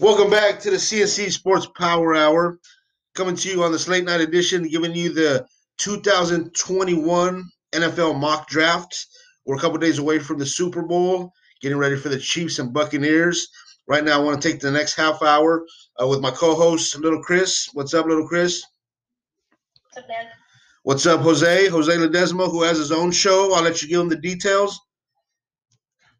Welcome back to the CNC Sports Power Hour. Coming to you on this late night edition, giving you the 2021 NFL mock draft. We're a couple days away from the Super Bowl, getting ready for the Chiefs and Buccaneers. Right now, I want to take the next half hour uh, with my co-host, Little Chris. What's up, Little Chris? What's up? What's up, Jose? Jose Ledesma, who has his own show. I'll let you give him the details.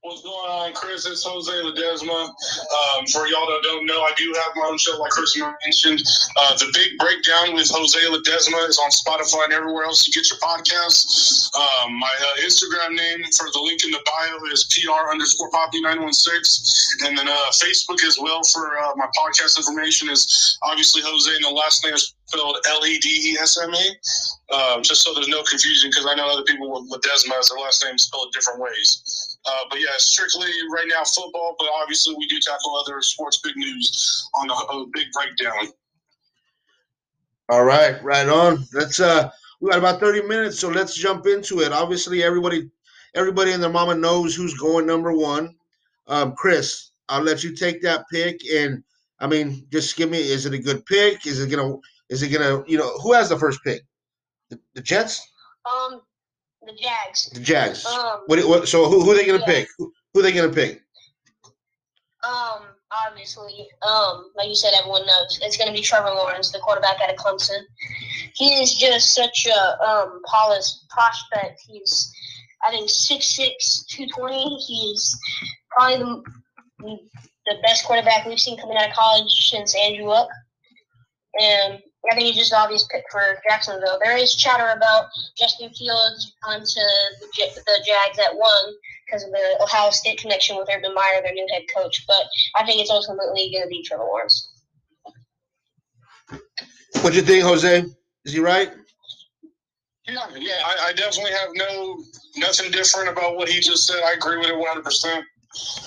What's going on, Chris? It's Jose Ledesma. Um, for y'all that don't know, I do have my own show, like Chris mentioned. Uh, the Big Breakdown with Jose Ledesma is on Spotify and everywhere else you get your podcasts. Um, my uh, Instagram name for the link in the bio is PR underscore Poppy916. And then uh, Facebook as well for uh, my podcast information is obviously Jose, and the last name is spelled L E D E S M A. Um, just so there's no confusion, because I know other people with Ledesma as their last name spelled different ways. Uh, but yeah, strictly right now football, but obviously we do tackle other sports big news on the uh, big breakdown. All right, right on. Let's uh we got about 30 minutes, so let's jump into it. Obviously, everybody everybody and their mama knows who's going number one. Um, Chris, I'll let you take that pick and I mean, just give me is it a good pick? Is it gonna is it gonna you know who has the first pick? The, the Jets? Um, the Jags. The Jags. Um, What, what so who, who are they gonna Yeah. pick? Who, who are they gonna pick? um, obviously, um, like you said, everyone knows it's going to be Trevor Lawrence, the quarterback out of Clemson. He is just such a um polished prospect. He's, I think, 6'6", 220. He's probably the, the best quarterback we've seen coming out of college since Andrew Luck. And I think he's just an obvious pick for Jacksonville. There is chatter about Justin Fields onto the, J- the Jags at one because of the Ohio State connection with Urban Meyer, their new head coach. But I think it's ultimately going to be Trevor Lawrence. What do you think, Jose? Is he right? Yeah, yeah, I, I definitely have no nothing different about what he just said. I agree with it one hundred percent.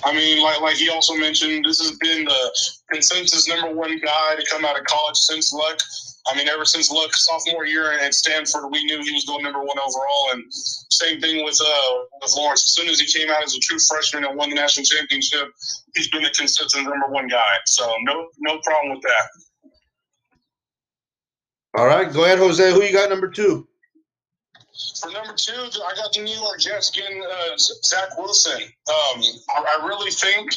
I mean, like like he also mentioned, this has been the consensus number one guy to come out of college since Luck. I mean, ever since Luck sophomore year at Stanford, we knew he was going number one overall. And same thing with uh with Lawrence. As soon as he came out as a true freshman and won the national championship, he's been the consistent number one guy. So no no problem with that. All right, go ahead, Jose. Who you got number two? For number two, I got the New York Jets getting uh, Zach Wilson. Um, I, I really think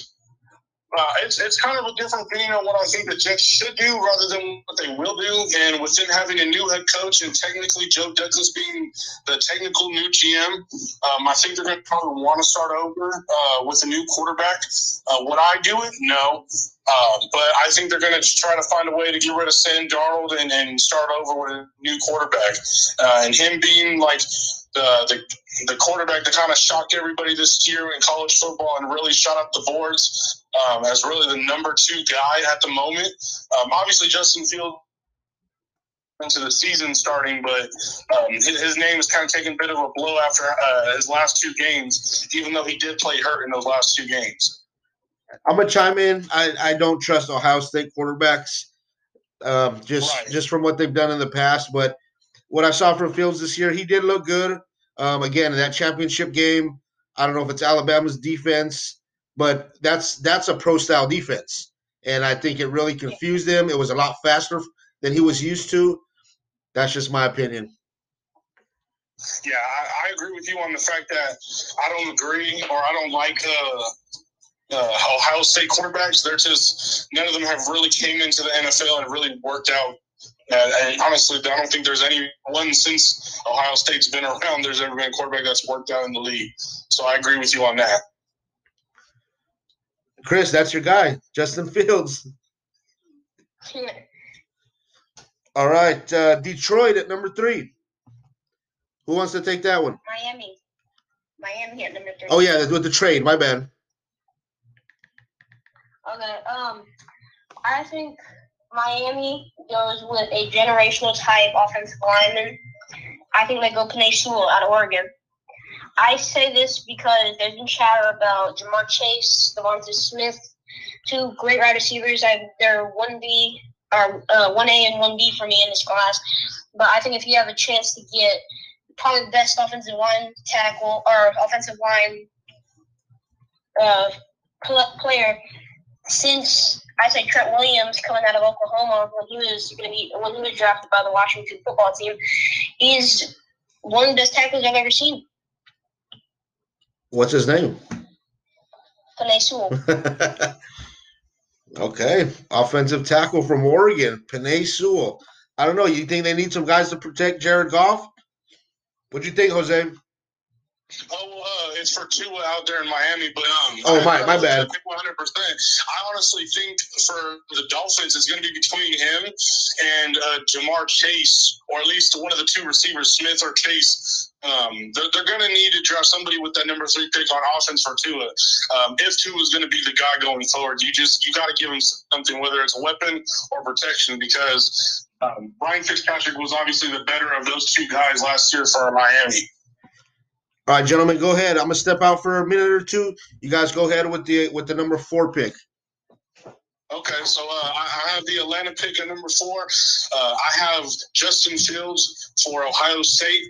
uh, it's it's kind of a different opinion on what I think the Jets should do rather than what they will do. And with them having a new head coach and technically Joe Douglas being the technical new GM, um, I think they're going to probably want to start over uh, with a new quarterback. Uh, would I do it? No. Um, but I think they're going to try to find a way to get rid of Sam Darnold and, and start over with a new quarterback. Uh, and him being like the, the the quarterback that kind of shocked everybody this year in college football and really shot up the boards um, as really the number two guy at the moment. Um, obviously, Justin Field into the season starting, but um, his, his name is kind of taking a bit of a blow after uh, his last two games, even though he did play hurt in those last two games. I'm gonna chime in. I, I don't trust Ohio State quarterbacks, um, just Right. just from what they've done in the past. But what I saw from Fields this year, he did look good. Um, again, in that championship game, I don't know if it's Alabama's defense, but that's that's a pro style defense, and I think it really confused him. It was a lot faster than he was used to. That's just my opinion. Yeah, I, I agree with you on the fact that I don't agree or I don't like uh, uh, Ohio State quarterbacks. They're just none of them have really came into the NFL and really worked out. Uh, and honestly, I don't think there's anyone since Ohio State's been around. There's ever been a quarterback that's worked out in the league. So I agree with you on that. Chris, that's your guy, Justin Fields. All right, uh, Detroit at number three. Who wants to take that one? Miami. Miami at number three. Oh yeah, that's with the trade. My bad. Okay. Um, I think Miami goes with a generational type offensive lineman. I think they go Penei Sewell out of Oregon. I say this because there's been chatter about Ja'Marr Chase, Devonta Smith, two great wide receivers. I, they're one B or uh, one A and one B for me in this class. But I think if you have a chance to get probably the best offensive line tackle or offensive line uh, player since I say Trent Williams coming out of Oklahoma when he was going to be when he was drafted by the Washington football team. He's one of the best tackles I've ever seen. What's his name? Penei okay, offensive tackle from Oregon, Penei Sewell. I don't know. You think they need some guys to protect Jared Goff? What do you think, Jose? Oh, uh, it's for Tua out there in Miami, but um. Oh my, my bad. One hundred percent. I honestly think for the Dolphins, it's going to be between him and uh, Ja'Marr Chase, or at least one of the two receivers, Smith or Chase. Um, they're, they're going to need to draft somebody with that number three pick on offense for Tua. Um, if Tua is going to be the guy going forward, you just you got to give him something, whether it's a weapon or protection, because um, Ryan Fitzpatrick was obviously the better of those two guys last year for Miami. All right, gentlemen, go ahead. I'm gonna step out for a minute or two. You guys go ahead with the with the number four pick. Okay, so uh, I have the Atlanta pick at number four. Uh, I have Justin Fields for Ohio State.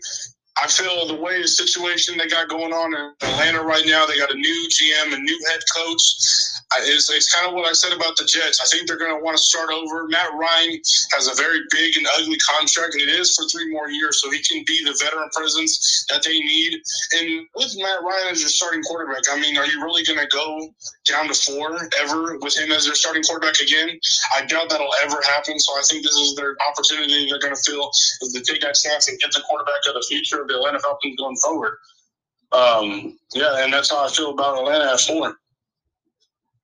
I feel the way the situation they got going on in Atlanta right now, they got a new GM, a new head coach. It's, it's kind of what I said about the Jets. I think they're going to want to start over. Matt Ryan has a very big and ugly contract, and it is for three more years, so he can be the veteran presence that they need. And with Matt Ryan as your starting quarterback, I mean, are you really going to go down to four ever with him as their starting quarterback again? I doubt that'll ever happen. So I think this is their opportunity they're going to feel to take that chance and get the quarterback of the future the Atlanta Falcons going forward. Um, yeah, and that's how I feel about Atlanta at four.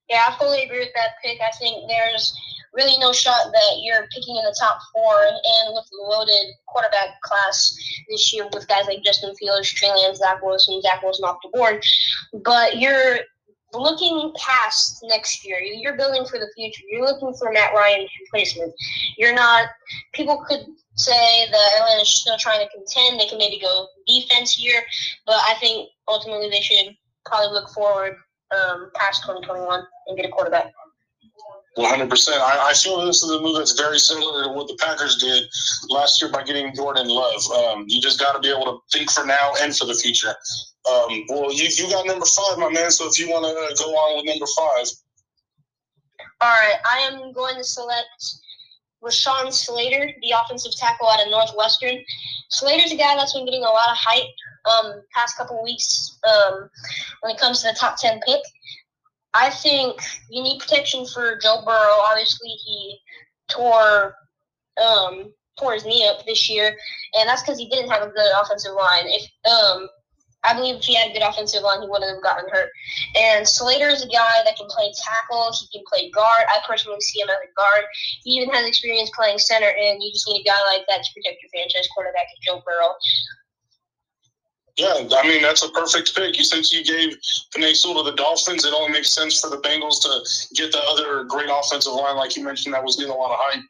Yeah, I fully agree with that pick. I think there's really no shot that you're picking in the top four, and with the loaded quarterback class this year with guys like Justin Fields, Trey Lance, Zach Wilson, Zach Wilson off the board. But you're looking past next year. You're building for the future. You're looking for Matt Ryan's replacement. You're not. People could say that Atlanta's still trying to contend. They can maybe go defense here, but I think ultimately they should probably look forward um, past 2021 and get a quarterback. 100%. I, I feel this is a move that's very similar to what the Packers did last year by getting Jordan Love. Um, you just got to be able to think for now and for the future. Um, well, you, you got number five, my man. So if you want to uh, go on with number five. All right. I am going to select Rashawn Slater, the offensive tackle out of Northwestern. Slater's a guy that's been getting a lot of hype um, past couple weeks um, when it comes to the top 10 pick. I think you need protection for Joe Burrow. Obviously, he tore um, tore his knee up this year, and that's because he didn't have a good offensive line. If um, I believe if he had a good offensive line, he wouldn't have gotten hurt. And Slater is a guy that can play tackle. He can play guard. I personally see him as a guard. He even has experience playing center, and you just need a guy like that to protect your franchise quarterback, Joe Burrow. Yeah, I mean that's a perfect pick. You since you gave Penei Sewell to the Dolphins, it only makes sense for the Bengals to get the other great offensive line, like you mentioned, that was getting a lot of hype,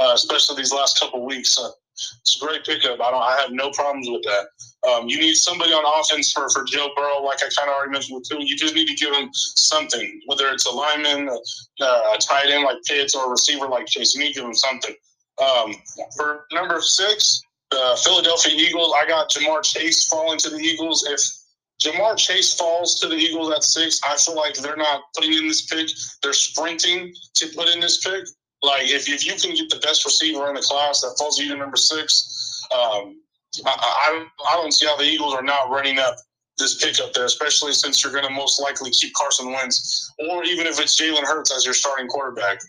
uh, especially these last couple weeks. Uh, it's a great pickup. I don't. I have no problems with that. Um, you need somebody on offense for, for Joe Burrow, like I kind of already mentioned with Tua. You just need to give him something, whether it's a lineman, a, a tight end like Pitts, or a receiver like Chase. You need to give him something. Um, for number six, uh, Philadelphia Eagles, I got Ja'Marr Chase falling to the Eagles. If Ja'Marr Chase falls to the Eagles at six, I feel like they're not putting in this pick. They're sprinting to put in this pick. Like, if, if you can get the best receiver in the class that falls to you to number six, um, I, I, I don't see how the Eagles are not running up this pickup there, especially since you're going to most likely keep Carson Wentz, or even if it's Jalen Hurts as your starting quarterback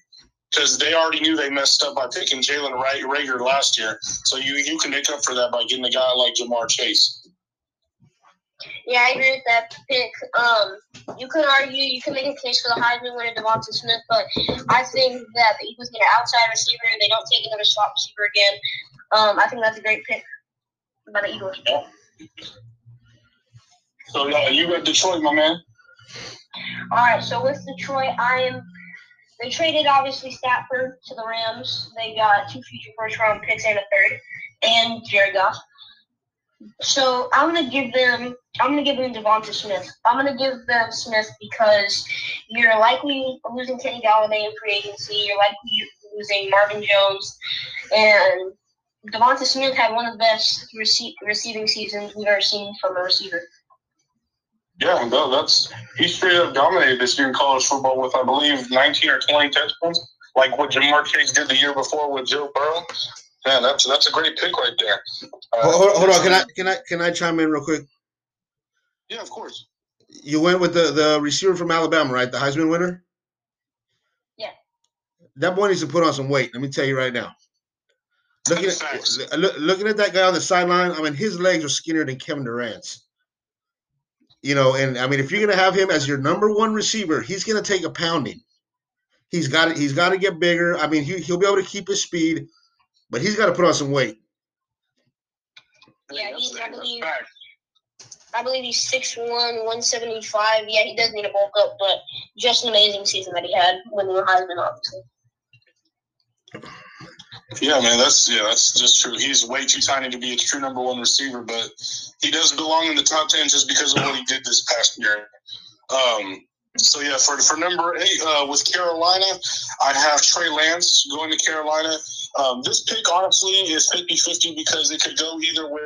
because they already knew they messed up by picking Jalen Reagor last year. So you you can make up for that by getting a guy like Ja'Marr Chase. Yeah, I agree with that pick. Um, you could argue, you can make a case for the Heisman winner, Devonta Smith, but I think that the Eagles get an outside receiver and they don't take another slot receiver again. Um, I think that's a great pick by the Eagles. Yeah. So uh, you got Detroit, my man. All right, so with Detroit, I am they traded obviously Stafford to the Rams. They got two future first round picks and a third, and Jared Goff. So I'm gonna give them. I'm gonna give them Devonta Smith. I'm gonna give them Smith because you're likely losing Kenny Golladay in free agency. You're likely losing Marvin Jones, and Devonta Smith had one of the best rece- receiving seasons we've ever seen from a receiver. Yeah, no, that's he straight up dominated this year in college football with I believe 19 or 20 touchdowns, like what Ja'Marr Chase did the year before with Joe Burrow. Man, that's that's a great pick right there. Uh, hold, hold, on, can I can I can I chime in real quick? Yeah, of course. You went with the the receiver from Alabama, right? The Heisman winner. Yeah. That boy needs to put on some weight. Let me tell you right now. Looking at, looking at that guy on the sideline, I mean, his legs are skinnier than Kevin Durant's. You know, and I mean, if you're going to have him as your number one receiver, he's going to take a pounding. He's got to, he's got to get bigger. I mean, he, he'll be able to keep his speed, but he's got to put on some weight. Yeah, he's, I believe, I believe he's 6'1", 175. Yeah, he does need a bulk up, but just an amazing season that he had when he was Heisman, obviously. Yeah, man, that's yeah, that's just true. He's way too tiny to be a true number one receiver, but he does belong in the top ten just because of what he did this past year. Um, so yeah, for for number eight uh, with Carolina, I have Trey Lance going to Carolina. Um, this pick honestly is 50-50 because it could go either way.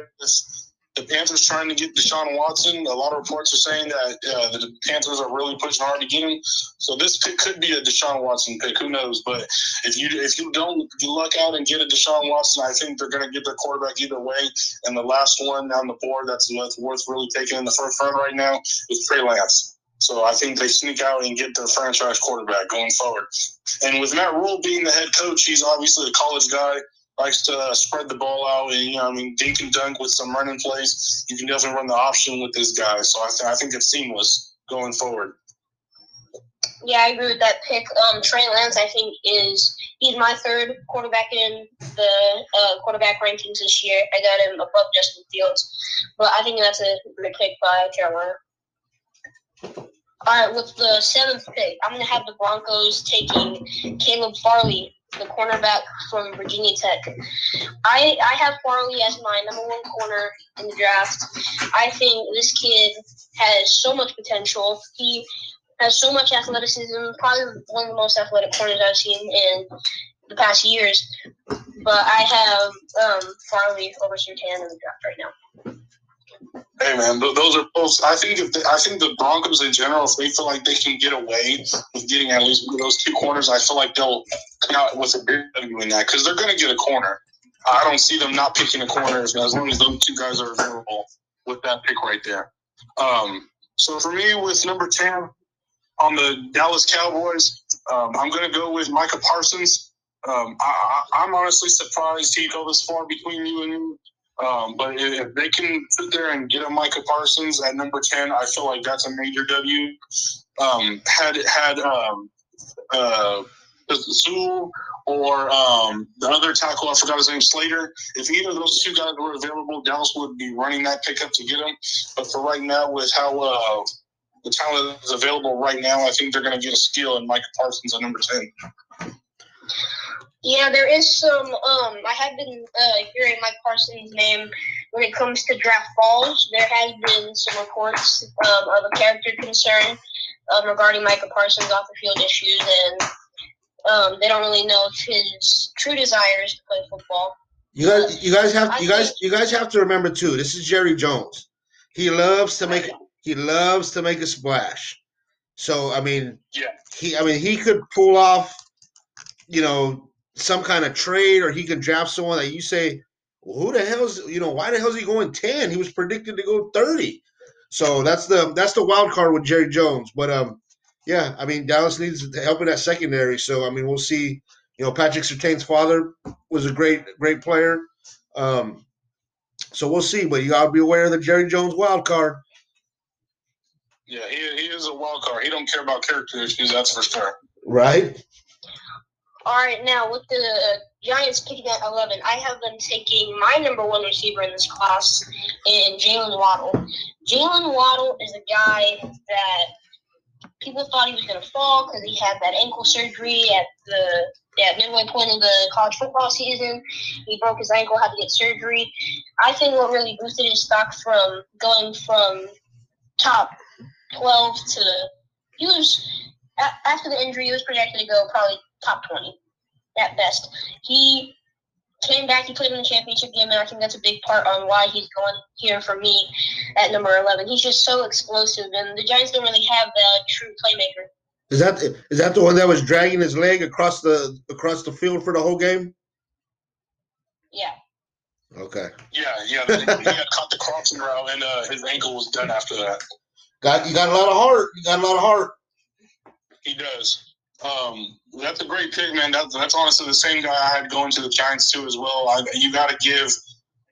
The Panthers trying to get Deshaun Watson. A lot of reports are saying that uh, the Panthers are really pushing hard to get him. So this pick could be a Deshaun Watson pick. Who knows? But if you if you don't you luck out and get a Deshaun Watson, I think they're going to get their quarterback either way. And the last one on the board that's worth really taking in the first round right now is Trey Lance. So I think they sneak out and get their franchise quarterback going forward. And with Matt Rhule being the head coach, he's obviously a college guy likes to uh, spread the ball out and you know I mean dink and dunk with some running plays. You can definitely run the option with this guy, so I, th- I think it's seamless going forward. Yeah, I agree with that pick. Um, Trey Lance, I think is he's my third quarterback in the uh, quarterback rankings this year. I got him above Justin Fields, but I think that's a great pick by Carolina. All right, with the seventh pick, I'm going to have the Broncos taking Caleb Farley the cornerback from Virginia Tech. I I have Farley as my number one corner in the draft. I think this kid has so much potential. He has so much athleticism, probably one of the most athletic corners I've seen in the past years. But I have um, Farley over Surtain in the draft right now. Hey man, those are both. I think if the, I think the Broncos in general, if they feel like they can get away with getting at least those two corners, I feel like they'll come out with a big W in that because they're going to get a corner. I don't see them not picking a corner as long as those two guys are available with that pick right there. Um, so for me, with number ten on the Dallas Cowboys, um, I'm going to go with Micah Parsons. Um, I, am honestly surprised he go this far between you and me. Um, but if they can sit there and get a Micah Parsons at number ten, I feel like that's a major W. Um, had had um, uh, or um, the other tackle, I forgot his name, Slater. If either of those two guys were available, Dallas would be running that pickup to get him. But for right now, with how uh, the talent is available right now, I think they're going to get a steal in Micah Parsons at number ten. Yeah, there is some. Um, I have been uh, hearing Mike Parsons' name when it comes to draft falls. There has been some reports um, of a character concern um, regarding Micah Parsons off the field issues, and um, they don't really know if his true desire is to play football. You guys, you guys have, you guys, you guys have to remember too. This is Jerry Jones. He loves to make, he loves to make a splash. So I mean, yeah, he, I mean, he could pull off, you know, some kind of trade or he can draft someone that you say, well, who the hell's you know why the hell's he going ten? He was predicted to go thirty. So that's the that's the wild card with Jerry Jones. But um, yeah, I mean Dallas needs to help in that secondary. So I mean we'll see. You know Patrick Surtain's father was a great great player. Um, so we'll see. But you gotta be aware of the Jerry Jones wild card. Yeah, he, he is a wild card. He don't care about character issues. That's for sure. Right. All right, now with the Giants picking at 11, I have them taking my number one receiver in this class in Jalen Waddle. Jalen Waddle is a guy that people thought he was going to fall because he had that ankle surgery at the at midway point of the college football season. He broke his ankle, had to get surgery. I think what really boosted his stock from going from top 12 to he was after the injury, he was projected to go probably top 20 at best. He came back. He played in the championship game, and I think that's a big part on why he's going here for me at number eleven. He's just so explosive, and the Giants don't really have the true playmaker. Is that is that the one that was dragging his leg across the across the field for the whole game? Yeah. Okay. Yeah, yeah. He got caught the crossing route, and uh, his ankle was done after that. Got you got a lot of heart. You got a lot of heart. He does. Um, that's a great pick, man. That's, that's honestly the same guy I had going to the Giants too as well. I, you got to give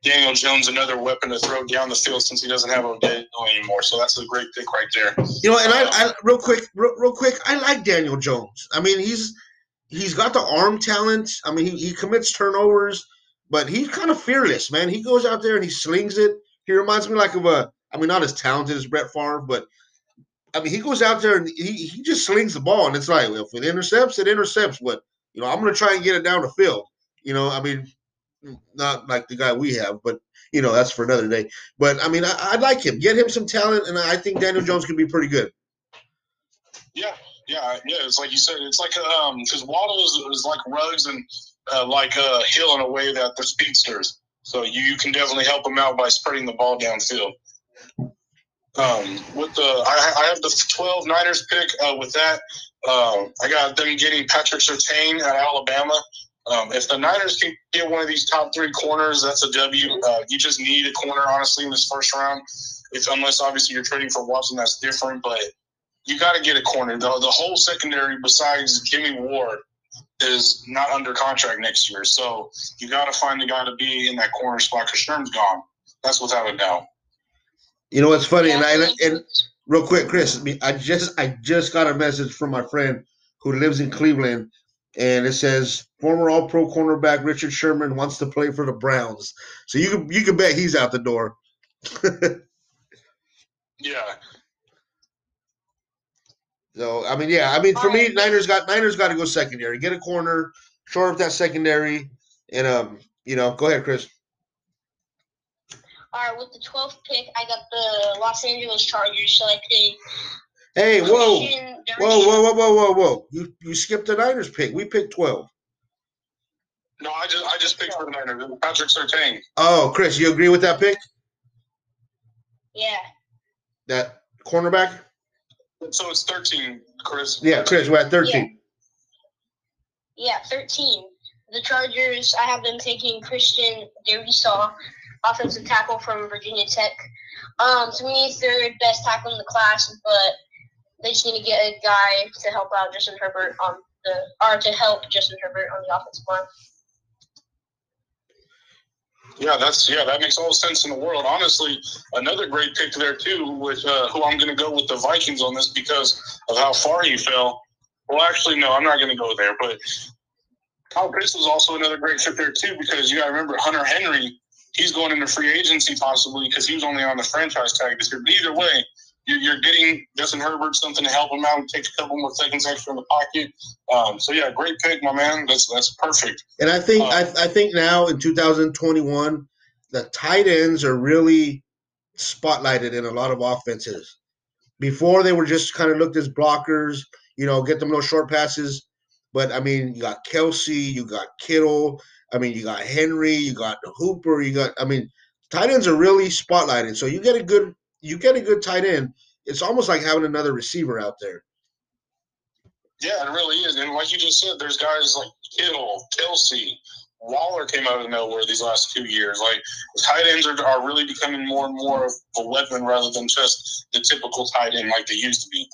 Daniel Jones another weapon to throw down the field since he doesn't have Odell anymore. So that's a great pick right there. You know, and I, I real quick, real, real quick, I like Daniel Jones. I mean, he's he's got the arm talent. I mean, he, he commits turnovers, but he's kind of fearless, man. He goes out there and he slings it. He reminds me like of a, I mean, not as talented as Brett Favre, but I mean, he goes out there and he, he just slings the ball, and it's like, well, if it intercepts, it intercepts. But you know, I'm going to try and get it down the field. You know, I mean, not like the guy we have, but you know, that's for another day. But I mean, I, would like him. Get him some talent, and I think Daniel Jones could be pretty good. Yeah, yeah, yeah. It's like you said. It's like um, because Waddle is, is like Ruggs and uh, like uh, Hill in a way that they're speedsters. So you, you can definitely help them out by spreading the ball downfield. Um, with the, I, I, have the 12 Niners pick. Uh, with that, uh, I got them getting Patrick Surtain at Alabama. Um, if the Niners can get one of these top three corners, that's a W. Uh, you just need a corner, honestly, in this first round. If unless obviously you're trading for Watson, that's different. But you got to get a corner. The, the whole secondary, besides Jimmy Ward, is not under contract next year. So you got to find the guy to be in that corner spot because Sherm's gone. That's without a doubt. You know what's funny, and I and real quick, Chris, I just I just got a message from my friend who lives in Cleveland, and it says former All Pro cornerback Richard Sherman wants to play for the Browns. So you can you can bet he's out the door. yeah. So I mean, yeah, I mean for me, Niners got Niners got to go secondary, get a corner, shore up that secondary, and um, you know, go ahead, Chris. All right, with the 12th pick, I got the Los Angeles Chargers selecting. Hey, whoa. Whoa, whoa, whoa, whoa, whoa, whoa. You you skipped the Niners pick. We picked 12. No, I just I just picked for the Niners. Patrick Surtain. Oh, Chris, you agree with that pick? Yeah. That cornerback? So it's 13, Chris. Yeah, Chris, we're at 13. Yeah, yeah 13. The Chargers, I have them taking Christian Darrisaw offensive tackle from Virginia Tech. Um, to me, third best tackle in the class, but they just need to get a guy to help out Justin Herbert on the, or to help Justin Herbert on the offensive line. Yeah, that's yeah, that makes all sense in the world. Honestly, another great pick there too, with uh, who I'm going to go with the Vikings on this because of how far he fell. Well, actually, no, I'm not going to go there. But Kyle Pitts was also another great fit there too because you got to remember Hunter Henry he's going into free agency possibly because he was only on the franchise tag this year. But either way, you're, getting Justin Herbert something to help him out, take a couple more seconds extra in the pocket. Um, so yeah, great pick, my man. That's that's perfect. And I think um, I, I think now in 2021, the tight ends are really spotlighted in a lot of offenses. Before they were just kind of looked as blockers, you know, get them those short passes. But I mean, you got Kelce, you got Kittle, I mean, you got Henry, you got Hooper, you got. I mean, tight ends are really spotlighted. So you get a good, you get a good tight end. It's almost like having another receiver out there. Yeah, it really is. And like you just said, there's guys like Kittle, Kelce, Waller came out of nowhere these last two years. Like tight ends are, are really becoming more and more of a weapon rather than just the typical tight end like they used to be.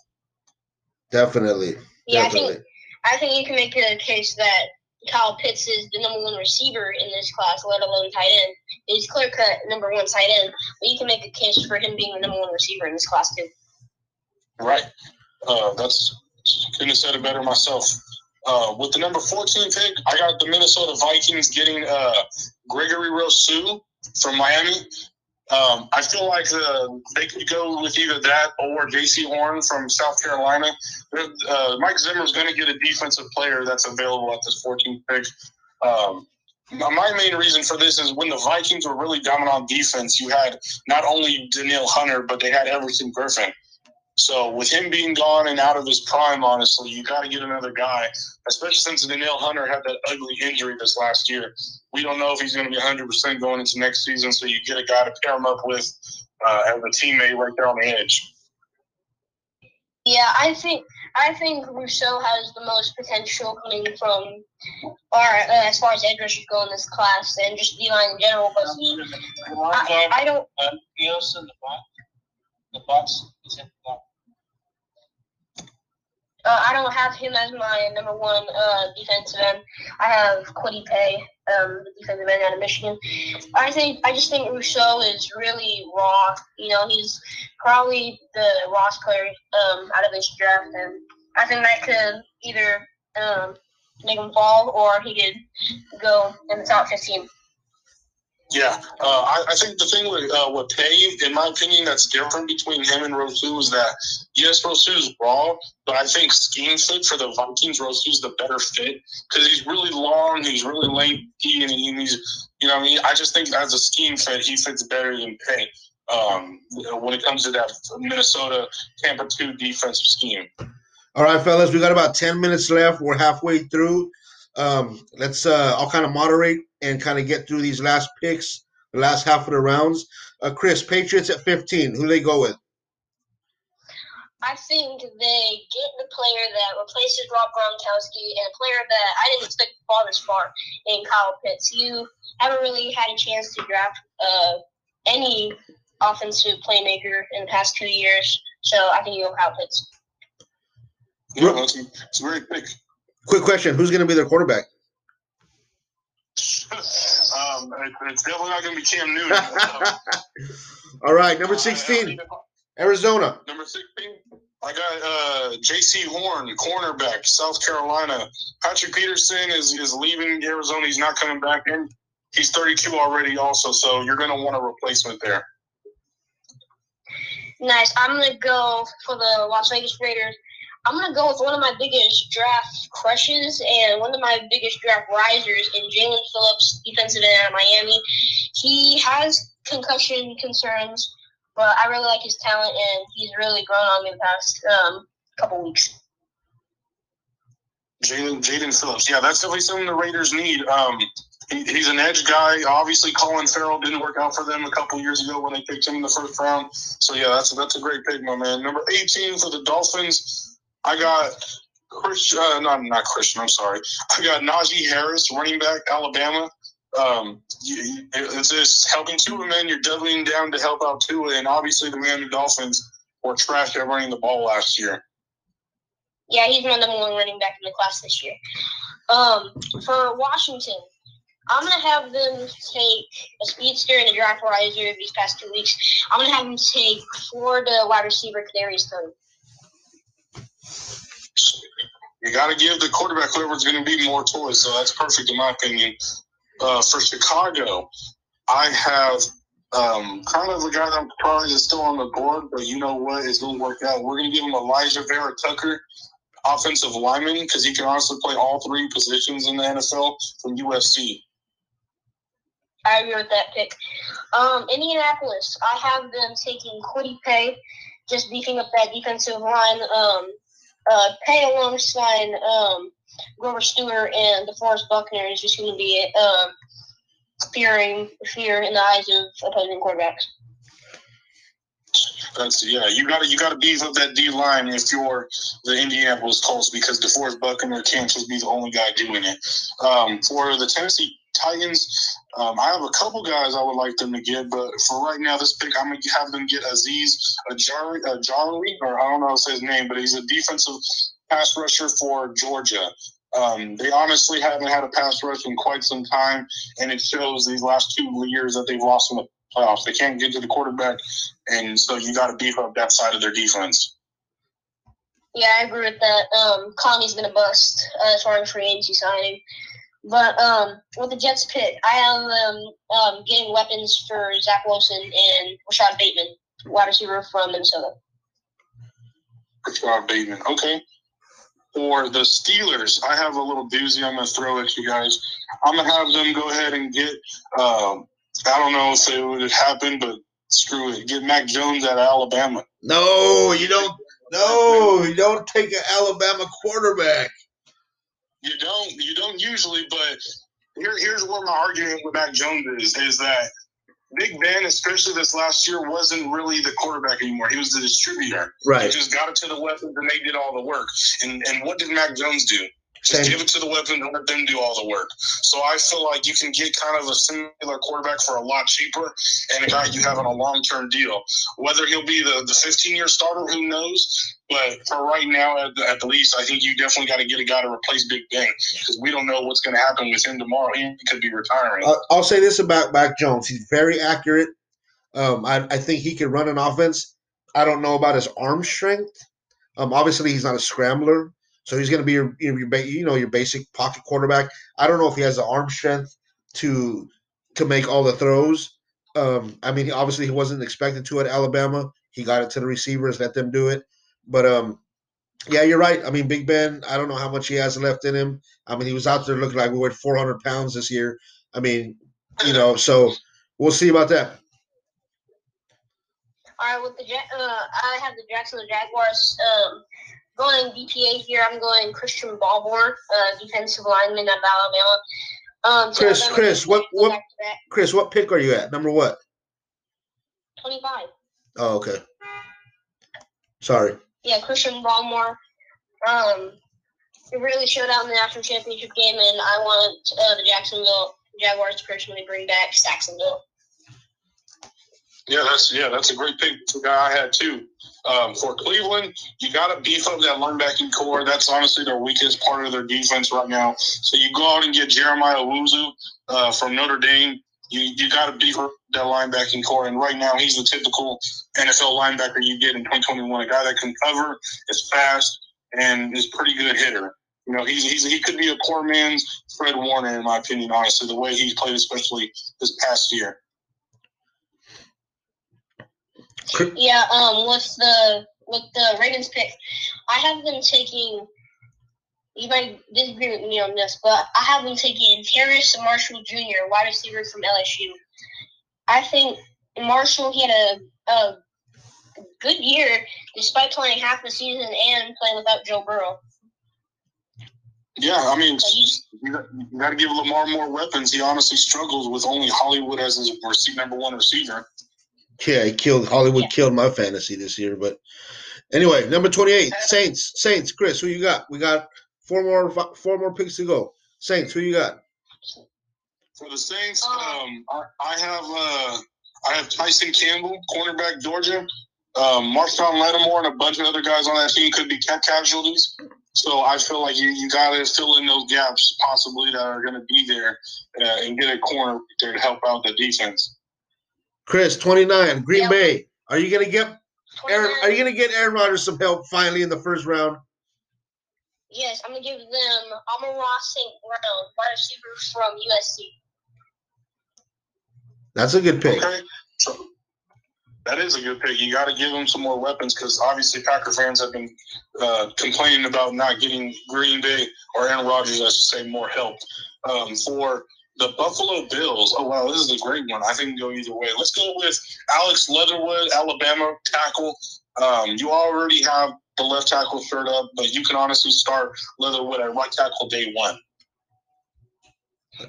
Definitely. Yeah, Definitely. I think I think you can make a case that Kyle Pitts is the number one receiver in this class, let alone tight end. He's clear cut number one tight end, but you can make a case for him being the number one receiver in this class too. Right. Uh, that's couldn't have said it better myself. Uh, with the number 14 pick, I got the Minnesota Vikings getting uh, Gregory Rousseau from Miami. Um, I feel like uh, they could go with either that or Jaycee Horn from South Carolina. Uh, Mike Zimmer is going to get a defensive player that's available at this 14th pick. Um, my main reason for this is when the Vikings were really dominant on defense, you had not only Danielle Hunter, but they had Everson Griffen. So with him being gone and out of his prime, honestly, you got to get another guy, especially since Danielle Hunter had that ugly injury this last year. We don't know if he's going to be 100% going into next season, so you get a guy to pair him up with uh, as a teammate right there on the edge. Yeah, I think I think Rousseau has the most potential coming from, or uh, as far as edge rushers go in this class, and just D line in general. But I, I don't. Uh, he also in the box. Is in the box. Uh, I don't have him as my number one uh, defensive end. I have Kwity Paye, um, the defensive end out of Michigan. I think I just think Rousseau is really raw. You know, he's probably the rawest player um, out of this draft, and I think that could either um, make him fall or he could go in the top fifteen. Yeah, uh, I, I, think the thing with uh, with Paye, in my opinion, that's different between him and Rousseau is that yes, Rousseau's raw, but I think scheme fit for the Vikings, Rousseau's the better fit because he's really long, he's really lengthy, and he's you know I mean I just think as a scheme fit, he fits better than Paye um, when it comes to that Minnesota Tampa two defensive scheme. All right, fellas, we got about ten minutes left. We're halfway through. Um, let's uh, I'll kind of moderate and kind of get through these last picks, the last half of the rounds. Uh, Chris, Patriots at 15. Who they go with? I think they get the player that replaces Rob Gronkowski and a player that I didn't expect to fall this far in Kyle Pitts. You haven't really had a chance to draft uh, any offensive playmaker in the past two years, so I think you go Kyle Pitts. Yeah, that's, that's a great pick. Quick question: Who's going to be their quarterback? um, it's definitely not going to be Cam Newton. All right, number sixteen, Arizona. Number sixteen. I got uh, Jaycee Horn, cornerback, South Carolina. Patrick Peterson is, is leaving Arizona. He's not coming back in. He's 32 already, also, so you're going to want a replacement there. Nice. I'm going to go for the Las Vegas Raiders. I'm gonna go with one of my biggest draft crushes and one of my biggest draft risers in Jaelan Phillips, defensive end out of Miami. He has concussion concerns, but I really like his talent and he's really grown on me the past um, couple weeks. Jaelan Jaelan Phillips, yeah, that's definitely something the Raiders need. Um, he, he's an edge guy. Obviously, Clelin Ferrell didn't work out for them a couple years ago when they picked him in the first round. So yeah, that's that's a great pick, my man. Number 18 for the Dolphins. I got Christian, uh, not not Christian. I'm sorry. I got Najee Harris, running back, Alabama. Um, it's just helping Tua, man. You're doubling down to help out Tua, and obviously the Miami Dolphins were trash at running the ball last year. Yeah, he's my number one running back in the class this year. Um, for Washington, I'm gonna have them take a speedster and a draft riser these past two weeks. I'm gonna have them take Florida wide receiver Kadarius Toney you got to give the quarterback whoever's going to be more toys. So that's perfect in my opinion. Uh, for Chicago, I have um, kind of the guy that probably is still on the board, but you know what? It's going to work out. We're going to give him Elijah Vera Tucker, offensive lineman, because he can honestly play all three positions in the NFL from USC. I agree with that pick. Um, Indianapolis, I have them taking Kwity Paye, just beefing up that defensive line. Um, uh, Paye alongside um, Grover Stewart and DeForest Buckner is just going to be um, fearing fear in the eyes of opposing quarterbacks. That's yeah. You got to you got to beef up that D line if you're the Indianapolis Colts because DeForest Buckner can't just be the only guy doing it. Um, for the Tennessee Titans, um, I have a couple guys I would like them to get, but for right now, this pick I'm gonna have them get Aziz Ajari, Ajari or I don't know how to his name, but he's a defensive pass rusher for Georgia. Um, they honestly haven't had a pass rush in quite some time, and it shows these last two years that they've lost in the playoffs. They can't get to the quarterback, and so you got to beef up that side of their defense. Yeah, I agree with that. Um, Clowney's been a bust uh, as far as free agency signing. But um, with the Jets pick, I have them um, getting weapons for Zach Wilson and Rashod Bateman, wide receiver from Minnesota. Rashod Bateman, okay. For the Steelers, I have a little doozy I'm going to throw at you guys. I'm going to have them go ahead and get, uh, I don't know if it would happen, but Screw it. Get Mac Jones out of Alabama. No, you don't. No, you don't take an Alabama quarterback. You don't. You don't usually, but here, here's where my argument with Mac Jones is: is that Big Ben, especially this last year, wasn't really the quarterback anymore. He was the distributor. Right. He just got it to the weapons, and they did all the work. And and what did Mac Jones do? Just Same. give it to the weapons and let them do all the work. So I feel like you can get kind of a similar quarterback for a lot cheaper, and a guy you have on a long term deal. Whether he'll be the the 15 year starter, who knows? But for right now, at the, at the least, I think you definitely got to get a guy to replace Big Ben because we don't know what's going to happen with him tomorrow. He could be retiring. I'll, I'll say this about Mac Jones. He's very accurate. Um, I, I think he can run an offense. I don't know about his arm strength. Um, obviously he's not a scrambler, so he's going to be your, your, you know your basic pocket quarterback. I don't know if he has the arm strength to to make all the throws. Um, I mean, obviously he wasn't expected to at Alabama. He got it to the receivers, let them do it. But um, yeah, you're right. I mean, Big Ben. I don't know how much he has left in him. I mean, he was out there looking like we weighed 400 pounds this year. I mean, you know, so we'll see about that. All right, with the Ja- uh, I have the Jacksonville Jaguars. Um, going BPA here. I'm going Christian Barmore, uh, defensive lineman of Alabama. Um, so Chris, Alabama Chris, what- what- back to back. Chris, what pick are you at? Number what? 25. Oh, okay. Sorry. Yeah, Christian Barmore. Um, it really showed out in the national championship game, and I want uh, the Jacksonville Jaguars to personally bring back Sacksonville. Yeah, that's yeah, that's a great pick. It's a guy I had too. Um, for Cleveland, you got to beef up that linebacking core. That's honestly their weakest part of their defense right now. So you go out and get Jeremiah Owusu uh, from Notre Dame. You you got to beef up that linebacking core, and right now he's the typical NFL linebacker you get in 2021. A guy that can cover, is fast, and is pretty good hitter. You know, he's, he's he could be a poor man's Fred Warner, in my opinion. Honestly, the way he's played, especially this past year. Yeah, um, with the with the Ravens pick, I have them taking. You might disagree with me on this, but I have them taking Terrace Marshall Jr., wide receiver from LSU. I think Marshall he had a, a good year despite playing half the season and playing without Joe Burrow. Yeah, I mean, So you got, you got to give Lamar more weapons. He honestly struggles with only Hollywood as his receiver, number one receiver. Yeah, he killed Hollywood Yeah. killed my fantasy this year. But anyway, number twenty-eight, Saints. Saints. Chris, who you got? We got four more four more picks to go. Saints, who you got? For the Saints, um, I, I have uh, I have Tyson Campbell, cornerback Georgia. Um, Marshon Lattimore and a bunch of other guys on that team could be cap casualties. So I feel like you, you got to fill in those gaps possibly that are going to be there uh, and get a corner there to help out the defense. Chris, twenty-nine, Green Yeah. Bay. Are you gonna get Aaron? Are you gonna get Aaron Rodgers some help finally in the first round? Yes, I'm gonna give them Amon-Ra St. Brown, wide receiver from USC. That's a good pick. Okay. That is a good pick. You got to give them some more weapons because obviously Packer fans have been uh, complaining about not getting Green Bay or Aaron Rodgers, I should say, more help. Um, for the Buffalo Bills, oh wow, this is a great one. I think go either way. Let's go with Alex Leatherwood, Alabama tackle. Um, you already have the left tackle shirt up, but you can honestly start Leatherwood at right tackle day one.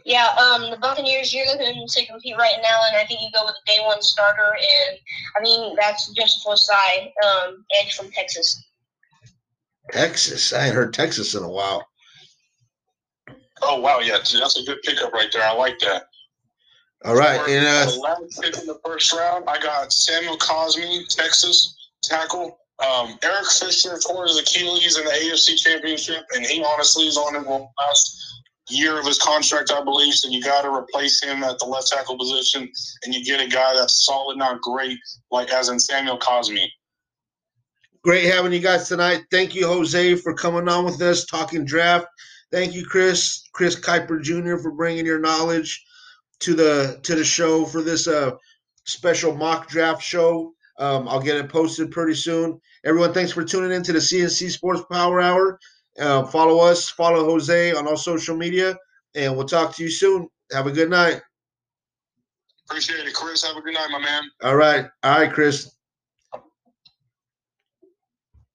Yeah, um, the Buccaneers, you're looking to compete right now, and I think you go with the day one starter, and I mean that's Joseph Ossai, um, edge from Texas. Texas. I ain't heard Texas in a while. Oh wow, yeah, that's a good pickup right there. I like that. All right, For and uh, the last pick in the first round, I got Samuel Cosmi, Texas tackle. Um, Eric Fisher tore his Achilles in the AFC Championship, and he honestly is on his last year of his contract, I believe. So you got to replace him at the left tackle position, and you get a guy that's solid, not great, like as in Samuel Cosmi. Great having you guys tonight. Thank you, Jose, for coming on with us, talking draft. Thank you, Chris, Chris Kuiper Jr. for bringing your knowledge to the to the show for this uh special mock draft show. Um, I'll get it posted pretty soon. Everyone, thanks for tuning in to the CNC Sports Power Hour. Uh, follow us, follow Jose on all social media, and we'll talk to you soon. Have a good night. Appreciate it, Chris. Have a good night, my man. All right. All right, Chris.